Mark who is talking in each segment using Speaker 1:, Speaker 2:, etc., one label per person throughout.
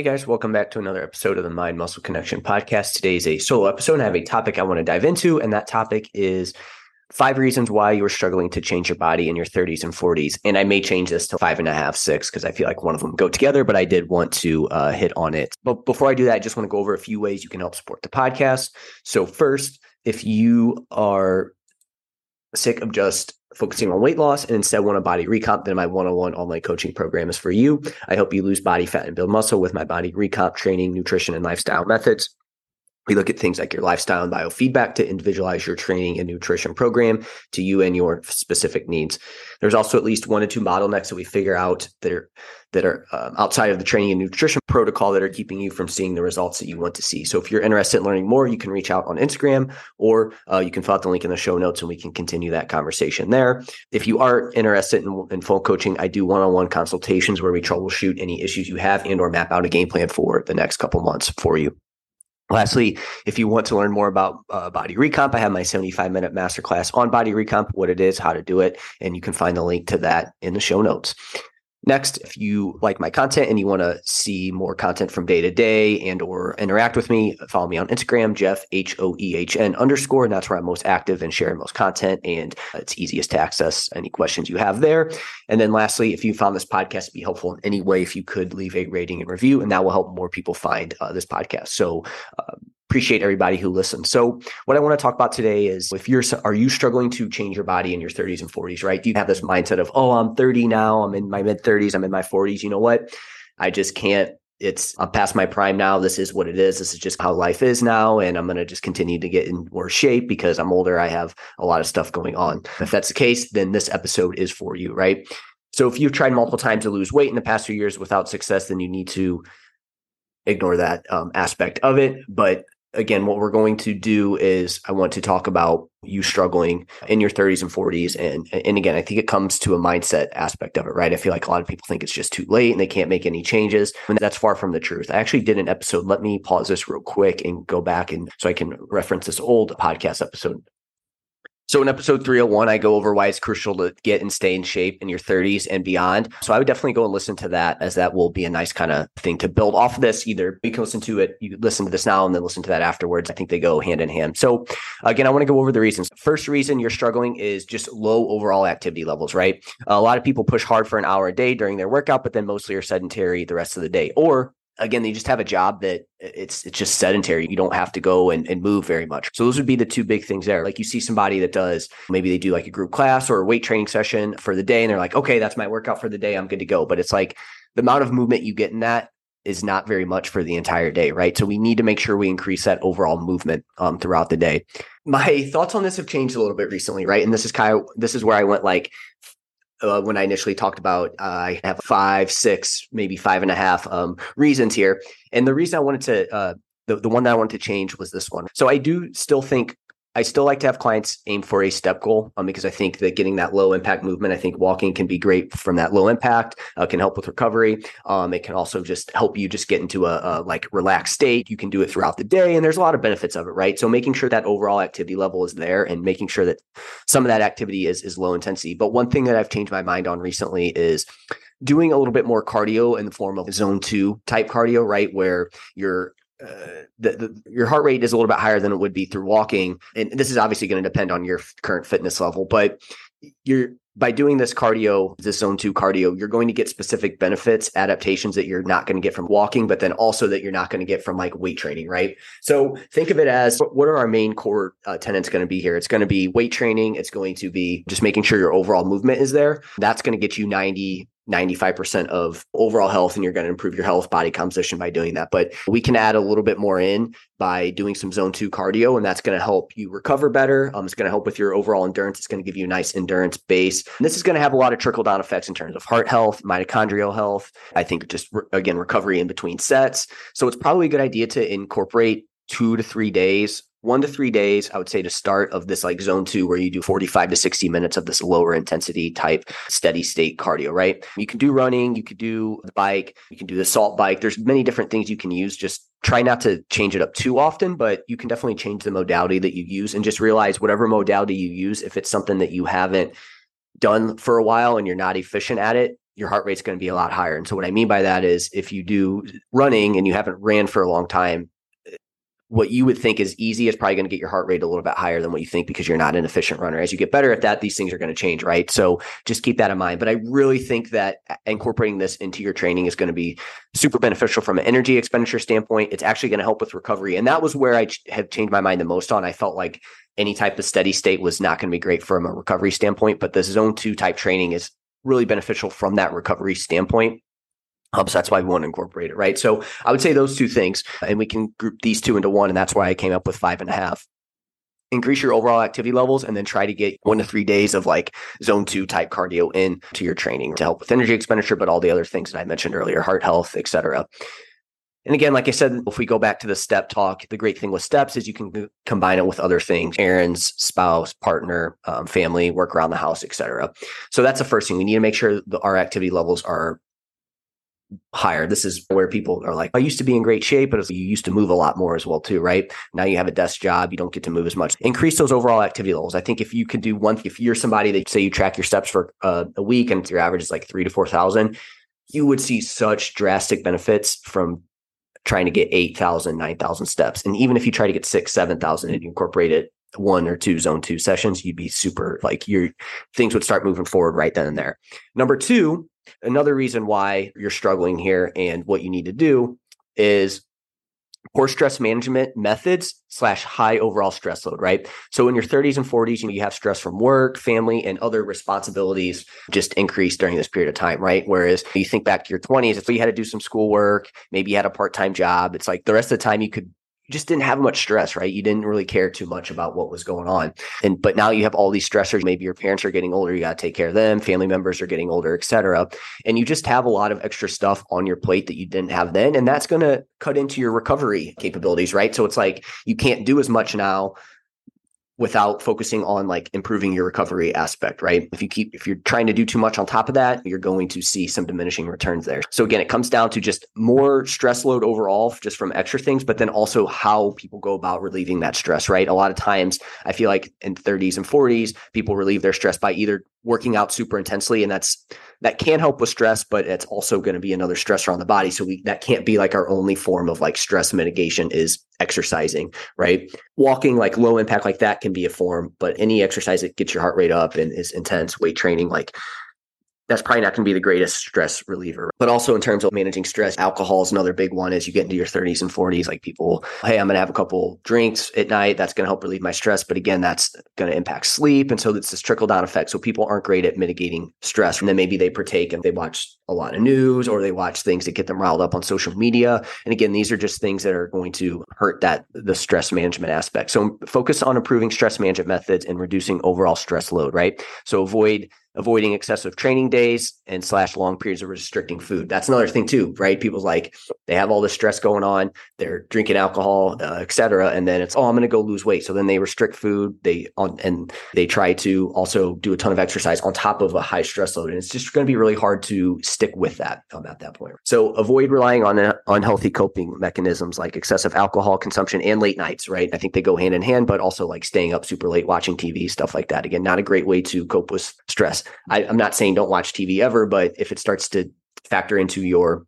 Speaker 1: Hey guys, welcome back to another episode of the Mind Muscle Connection podcast. Today is a solo episode. And I have a topic I want to dive into, and that topic is five reasons why you are struggling to change your body in your 30s and 40s. And I may change this to five and a half, six, because I feel like one of them go together, but I did want to uh, hit on it. But before I do that, I just want to go over a few ways you can help support the podcast. So, first, if you are sick of just focusing on weight loss and instead want a body recomp, then my one-on-one online coaching program is for you. I help you lose body fat and build muscle with my body recomp training, nutrition, and lifestyle methods. We look at things like your lifestyle and biofeedback to individualize your training and nutrition program to you and your specific needs. There's also at least one or two bottlenecks that we figure out that are that are um, outside of the training and nutrition protocol that are keeping you from seeing the results that you want to see. So if you're interested in learning more, you can reach out on Instagram or uh, you can fill out the link in the show notes and we can continue that conversation there. If you are interested in, in full coaching, I do one-on-one consultations where we troubleshoot any issues you have and or map out a game plan for the next couple months for you. Lastly, if you want to learn more about uh, body recomp, I have my 75 minute masterclass on body recomp, what it is, how to do it, and you can find the link to that in the show notes. Next, if you like my content and you want to see more content from day to day and or interact with me, follow me on Instagram, Jeff H O E H N underscore, and that's where I'm most active and sharing most content. And it's easiest to access any questions you have there. And then lastly, if you found this podcast to be helpful in any way, if you could leave a rating and review, and that will help more people find uh, this podcast. So uh, appreciate everybody who listens. So what I want to talk about today is if you're are you struggling to change your body in your 30s and 40s, right? Do you have this mindset of, "Oh, I'm 30 now, I'm in my mid 30s, I'm in my 40s, you know what? I just can't it's I'm past my prime now. This is what it is. This is just how life is now. And I'm going to just continue to get in worse shape because I'm older. I have a lot of stuff going on. If that's the case, then this episode is for you, right? So if you've tried multiple times to lose weight in the past few years without success, then you need to ignore that um, aspect of it. But again, what we're going to do is I want to talk about you struggling in your 30s and 40s. And and again, I think it comes to a mindset aspect of it, right? I feel like a lot of people think it's just too late and they can't make any changes. And that's far from the truth. I actually did an episode. Let me pause this real quick and go back and so I can reference this old podcast episode so in episode 301, I go over why it's crucial to get and stay in shape in your 30s and beyond. So I would definitely go and listen to that as that will be a nice kind of thing to build off of this. Either you can listen to it, you listen to this now and then listen to that afterwards. I think they go hand in hand. So again, I want to go over the reasons. First reason you're struggling is just low overall activity levels, right? A lot of people push hard for an hour a day during their workout, but then mostly are sedentary the rest of the day. Or again, they just have a job that it's it's just sedentary. You don't have to go and, and move very much. So those would be the two big things there. Like you see somebody that does maybe they do like a group class or a weight training session for the day, and they're like, okay, that's my workout for the day. I'm good to go. But it's like the amount of movement you get in that is not very much for the entire day, right? So we need to make sure we increase that overall movement um, throughout the day. My thoughts on this have changed a little bit recently, right? And this is kind of this is where I went like uh, when I initially talked about uh, I have five, six, maybe five and a half um, reasons here. And the reason I wanted to, uh, the, the one that I wanted to change was this one. So I do still think I still like to have clients aim for a step goal um, because I think that getting that low impact movement, I think walking can be great from that low impact, uh, can help with recovery. Um, it can also just help you just get into a, a, like relaxed state. You can do it throughout the day, and there's a lot of benefits of it, right? So making sure that overall activity level is there, and making sure that some of that activity is is low intensity. But one thing that I've changed my mind on recently is doing a little bit more cardio in the form of zone two type cardio, right? Where you're uh, the, the, your heart rate is a little bit higher than it would be through walking. And this is obviously going to depend on your current fitness level but you're by doing this cardio this zone 2 cardio you're going to get specific benefits adaptations that you're not going to get from walking but then also that you're not going to get from like weight training right? So think of it as what are our main core uh, tenants going to be here? It's going to be weight training. It's going to be just making sure your overall movement is there. That's going to get you 90 95% of overall health and you're going to improve your health body composition by doing that. But we can add a little bit more in by doing some zone two cardio, and that's going to help you recover better. Um, it's going to help with your overall endurance. It's going to give you a nice endurance base. And this is going to have a lot of trickle down effects in terms of heart health, mitochondrial health. I think just, re- again, recovery in between sets. So it's probably a good idea to incorporate two to three days one to three days, I would say to start of this like zone two, where you do 45 to 60 minutes of this lower intensity type steady state cardio, right? You can do running, you could do the bike, you can do the salt bike. There's many different things you can use. Just try not to change it up too often, but you can definitely change the modality that you use and just realize whatever modality you use, if it's something that you haven't done for a while and you're not efficient at it, your heart rate's going to be a lot higher. And so what I mean by that is if you do running and you haven't ran for a long time, what you would think is easy is probably going to get your heart rate a little bit higher than what you think because you're not an efficient runner. As you get better at that, these things are going to change, right? So just keep that in mind. But I really think that incorporating this into your training is going to be super beneficial from an energy expenditure standpoint. It's actually going to help with recovery. And that was where I have changed my mind the most on. I felt like any type of steady state was not going to be great from a recovery standpoint, but the zone two type training is really beneficial from that recovery standpoint. So that's why we want to incorporate it, right? So I would say those two things, and we can group these two into one, and that's why I came up with five and a half. Increase your overall activity levels, and then try to get one to three days of like zone two type cardio in to your training to help with energy expenditure, but all the other things that I mentioned earlier, heart health, et cetera. And again, like I said, if we go back to the step talk, the great thing with steps is you can combine it with other things, errands, spouse, partner, um, family, work around the house, etc. So that's the first thing. We need to make sure that our activity levels are higher. This is where people are like, I used to be in great shape, but you used to move a lot more as well too, right? Now you have a desk job, you don't get to move as much. Increase those overall activity levels. I think if you could do one, if you're somebody that say you track your steps for uh, a week and your average is like three to four thousand, you would see such drastic benefits from trying to get 8,000, 9,000 steps. And even if you try to get six, 7,000 and you incorporate it one or two zone two sessions, you'd be super like your things would start moving forward right then and there. Number two, another reason why you're struggling here and what you need to do is poor stress management methods slash high overall stress load, right? So in your 30s and 40s, you, know, you have stress from work, family, and other responsibilities just increase during this period of time, right? Whereas you think back to your 20s, if you had to do some schoolwork, maybe you had a part-time job, it's like the rest of the time you could just didn't have much stress, right? You didn't really care too much about what was going on. And but now you have all these stressors. Maybe your parents are getting older, you got to take care of them, family members are getting older, et cetera. And you just have a lot of extra stuff on your plate that you didn't have then. And that's going to cut into your recovery capabilities, right? So it's like you can't do as much now without focusing on like improving your recovery aspect, right? If you keep, if you're trying to do too much on top of that, you're going to see some diminishing returns there. So again, it comes down to just more stress load overall, just from extra things, but then also how people go about relieving that stress, right? A lot of times I feel like in 30s and 40s, people relieve their stress by either working out super intensely and that's that can help with stress but it's also going to be another stressor on the body. So we that can't be like our only form of like stress mitigation is exercising right? Walking like low impact like that can be a form but any exercise that gets your heart rate up and is intense weight training like that's probably not going to be the greatest stress reliever. But also in terms of managing stress, alcohol is another big one as you get into your 30s and 40s. Like people, hey, I'm going to have a couple drinks at night. That's going to help relieve my stress. But again, that's going to impact sleep. And so it's this trickle down effect. So people aren't great at mitigating stress. And then maybe they partake and they watch a lot of news or they watch things that get them riled up on social media. And again, these are just things that are going to hurt that the stress management aspect. So focus on improving stress management methods and reducing overall stress load, right? So avoid avoiding excessive training days and slash long periods of restricting food. That's another thing too, right? People's like they have all this stress going on, they're drinking alcohol, uh, et cetera, and then it's oh, I'm going to go lose weight. So then they restrict food. They on and they try to also do a ton of exercise on top of a high stress load, and it's just going to be really hard to stick with that um, at that point. So avoid relying on uh, unhealthy coping mechanisms like excessive alcohol consumption and late nights. Right? I think they go hand in hand, but also like staying up super late watching TV, stuff like that. Again, not a great way to cope with stress. I, I'm not saying don't watch TV ever, but if it starts to factor into your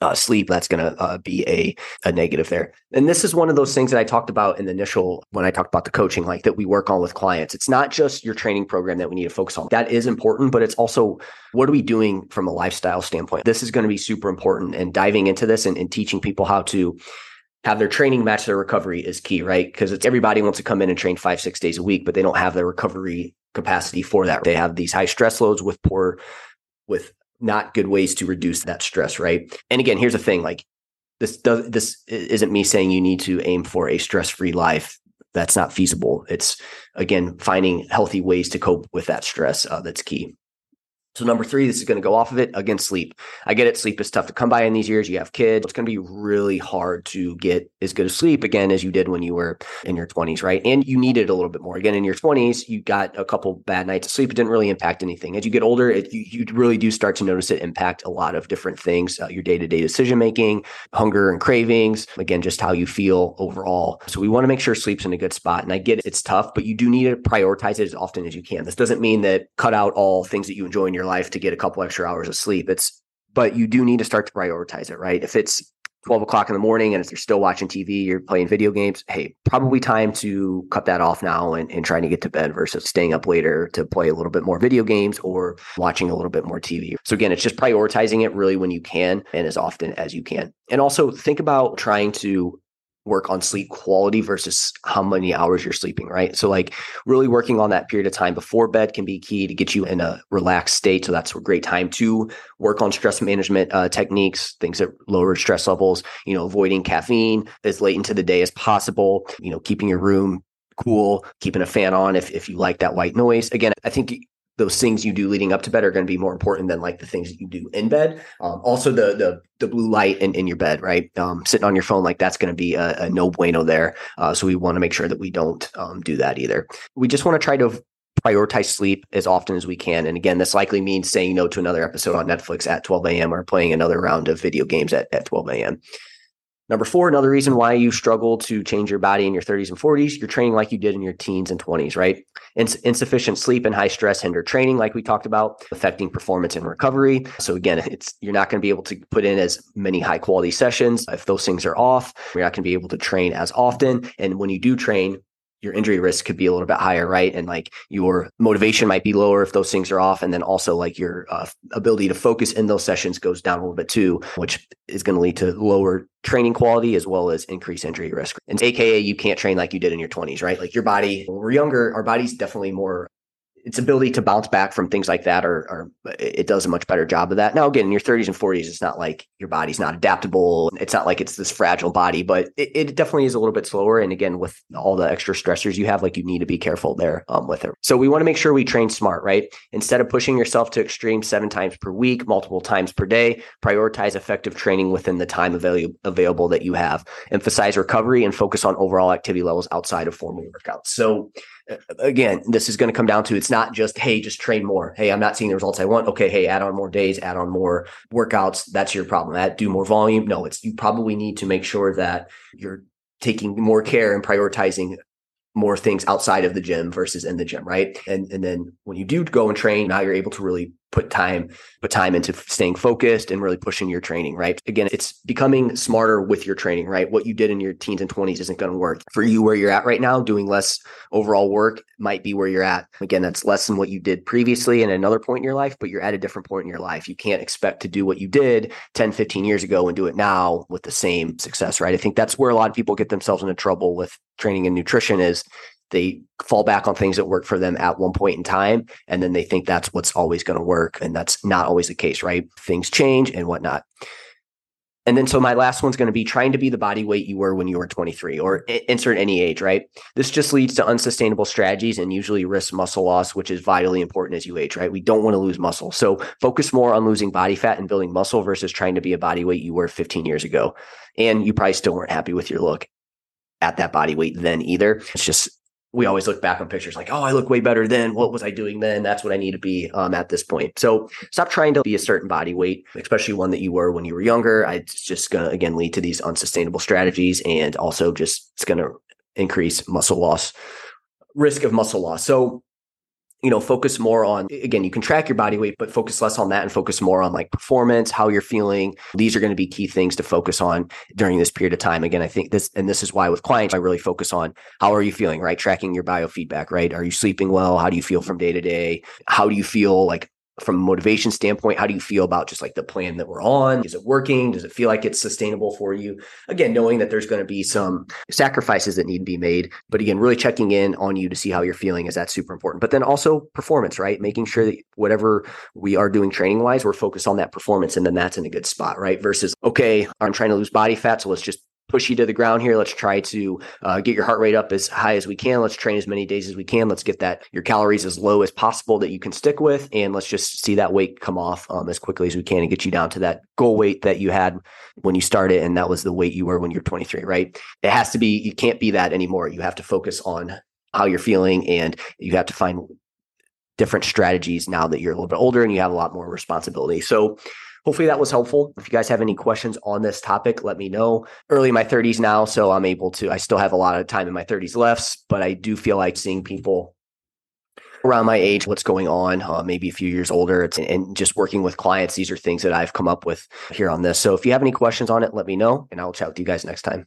Speaker 1: uh, sleep, that's going to uh, be a, a negative there. And this is one of those things that I talked about in the initial, when I talked about the coaching, like that we work on with clients. It's not just your training program that we need to focus on. That is important, but it's also what are we doing from a lifestyle standpoint? This is going to be super important. And diving into this and, and teaching people how to have their training match their recovery is key, right? Because it's everybody wants to come in and train five, six days a week, but they don't have their recovery capacity for that. They have these high stress loads with poor, with not good ways to reduce that stress, right? And again, here's the thing: like this does this isn't me saying you need to aim for a stress-free life. That's not feasible. It's again finding healthy ways to cope with that stress uh, that's key. So number three, this is going to go off of it again, sleep. I get it. Sleep is tough to come by in these years. You have kids. It's going to be really hard to get as good a sleep again as you did when you were in your 20s, right? And you needed a little bit more. Again, in your 20s, you got a couple bad nights of sleep. It didn't really impact anything. As you get older, it, you, you really do start to notice it impact a lot of different things, uh, your day-to-day decision making, hunger and cravings, again, just how you feel overall. So we want to make sure sleep's in a good spot. And I get it, it's tough, but you do need to prioritize it as often as you can. This doesn't mean that cut out all things that you enjoy in your life to get a couple extra hours of sleep. It's, but you do need to start to prioritize it, right? If it's 12 o'clock in the morning and if you're still watching TV, you're playing video games, hey, probably time to cut that off now and, and trying to get to bed versus staying up later to play a little bit more video games or watching a little bit more TV. So again, it's just prioritizing it really when you can and as often as you can. And also think about trying to work on sleep quality versus how many hours you're sleeping, right? So, like, really working on that period of time before bed can be key to get you in a relaxed state. So, that's a great time to work on stress management uh, techniques, things that lower stress levels, you know, avoiding caffeine as late into the day as possible, you know, keeping your room cool, keeping a fan on if, if you like that white noise. Again, I think those things you do leading up to bed are going to be more important than like the things that you do in bed. Um, also, the the the blue light in, in your bed, right? Um, sitting on your phone like that's going to be a, a, no bueno there. Uh, so we want to make sure that we don't um, do that either. We just want to try to prioritize sleep as often as we can. And again, this likely means saying no to another episode on Netflix at 12 a.m. or playing another round of video games at, at 12 a.m. Number four, another reason why you struggle to change your body in your 30s and 40s, you're training like you did in your teens and 20s, right? Ins- insufficient sleep and high stress hinder training, like we talked about, affecting performance and recovery. So again, it's you're not going to be able to put in as many high quality sessions if those things are off. You're not going to be able to train as often, and when you do train, your injury risk could be a little bit higher, right? And like your motivation might be lower if those things are off. And then also like your uh, ability to focus in those sessions goes down a little bit too, which is going to lead to lower training quality as well as increased injury risk. And AKA, you can't train like you did in your 20s, right? Like your body, when we're younger, our body's definitely more its ability to bounce back from things like that or, or, it does a much better job of that. Now, again, in your 30s and 40s, it's not like your body's not adaptable. It's not like it's this fragile body, but it, it definitely is a little bit slower. And again, with all the extra stressors you have, like you need to be careful there um, with it. So we want to make sure we train smart, right? Instead of pushing yourself to extreme seven times per week, multiple times per day, prioritize effective training within the time avail- available that you have. Emphasize recovery and focus on overall activity levels outside of formal workouts. So again, this is going to come down to it's not just, hey, just train more. Hey, I'm not seeing the results I want. Okay, hey, add on more days, add on more workouts. That's your problem. Add, do more volume. No, it's you probably need to make sure that you're taking more care and prioritizing more things outside of the gym versus in the gym, right? And and then when you do go and train, now you're able to really put time put time into staying focused and really pushing your training right? Again it's becoming smarter with your training right? What you did in your teens and 20s isn't going to work for you where you're at right now. Doing less overall work might be where you're at. Again that's less than what you did previously in another point in your life but you're at a different point in your life. You can't expect to do what you did 10 15 years ago and do it now with the same success right? I think that's where a lot of people get themselves into trouble with training and nutrition is they fall back on things that work for them at one point in time and then they think that's what's always going to work and that's not always the case right? Things change and whatnot. And then so my last one's going to be trying to be the body weight you were when you were 23 or insert any age right? This just leads to unsustainable strategies and usually risks muscle loss which is vitally important as you age right? We don't want to lose muscle. So focus more on losing body fat and building muscle versus trying to be a body weight you were 15 years ago. And you probably still weren't happy with your look at that body weight then either. It's just we always look back on pictures like, oh, I look way better then. What was I doing then? That's what I need to be um, at this point. So stop trying to be a certain body weight, especially one that you were when you were younger. It's just going to, again, lead to these unsustainable strategies and also just it's going to increase muscle loss, risk of muscle loss. So you know, focus more on, again, you can track your body weight, but focus less on that and focus more on like performance, how you're feeling. These are going to be key things to focus on during this period of time. Again, I think this, and this is why with clients, I really focus on how are you feeling, right? Tracking your biofeedback, right? Are you sleeping well? How do you feel from day to day? How do you feel like from a motivation standpoint, how do you feel about just like the plan that we're on? Is it working? Does it feel like it's sustainable for you? Again, knowing that there's going to be some sacrifices that need to be made, but again, really checking in on you to see how you're feeling is that super important. But then also performance, right? Making sure that whatever we are doing training wise, we're focused on that performance and then that's in a good spot, right? Versus, okay, I'm trying to lose body fat, so let's just push you to the ground here. Let's try to uh, get your heart rate up as high as we can. Let's train as many days as we can. Let's get that your calories as low as possible that you can stick with, and let's just see that weight come off um, as quickly as we can and get you down to that goal weight that you had when you started, and that was the weight you were when you're 23. Right? It has to be. You can't be that anymore. You have to focus on how you're feeling, and you have to find different strategies now that you're a little bit older and you have a lot more responsibility. So hopefully that was helpful. If you guys have any questions on this topic, let me know. Early in my 30s now, so I'm able to, I still have a lot of time in my 30s left, but I do feel like seeing people around my age, what's going on, uh, maybe a few years older, and just working with clients. These are things that I've come up with here on this. So if you have any questions on it, let me know, and I'll chat with you guys next time.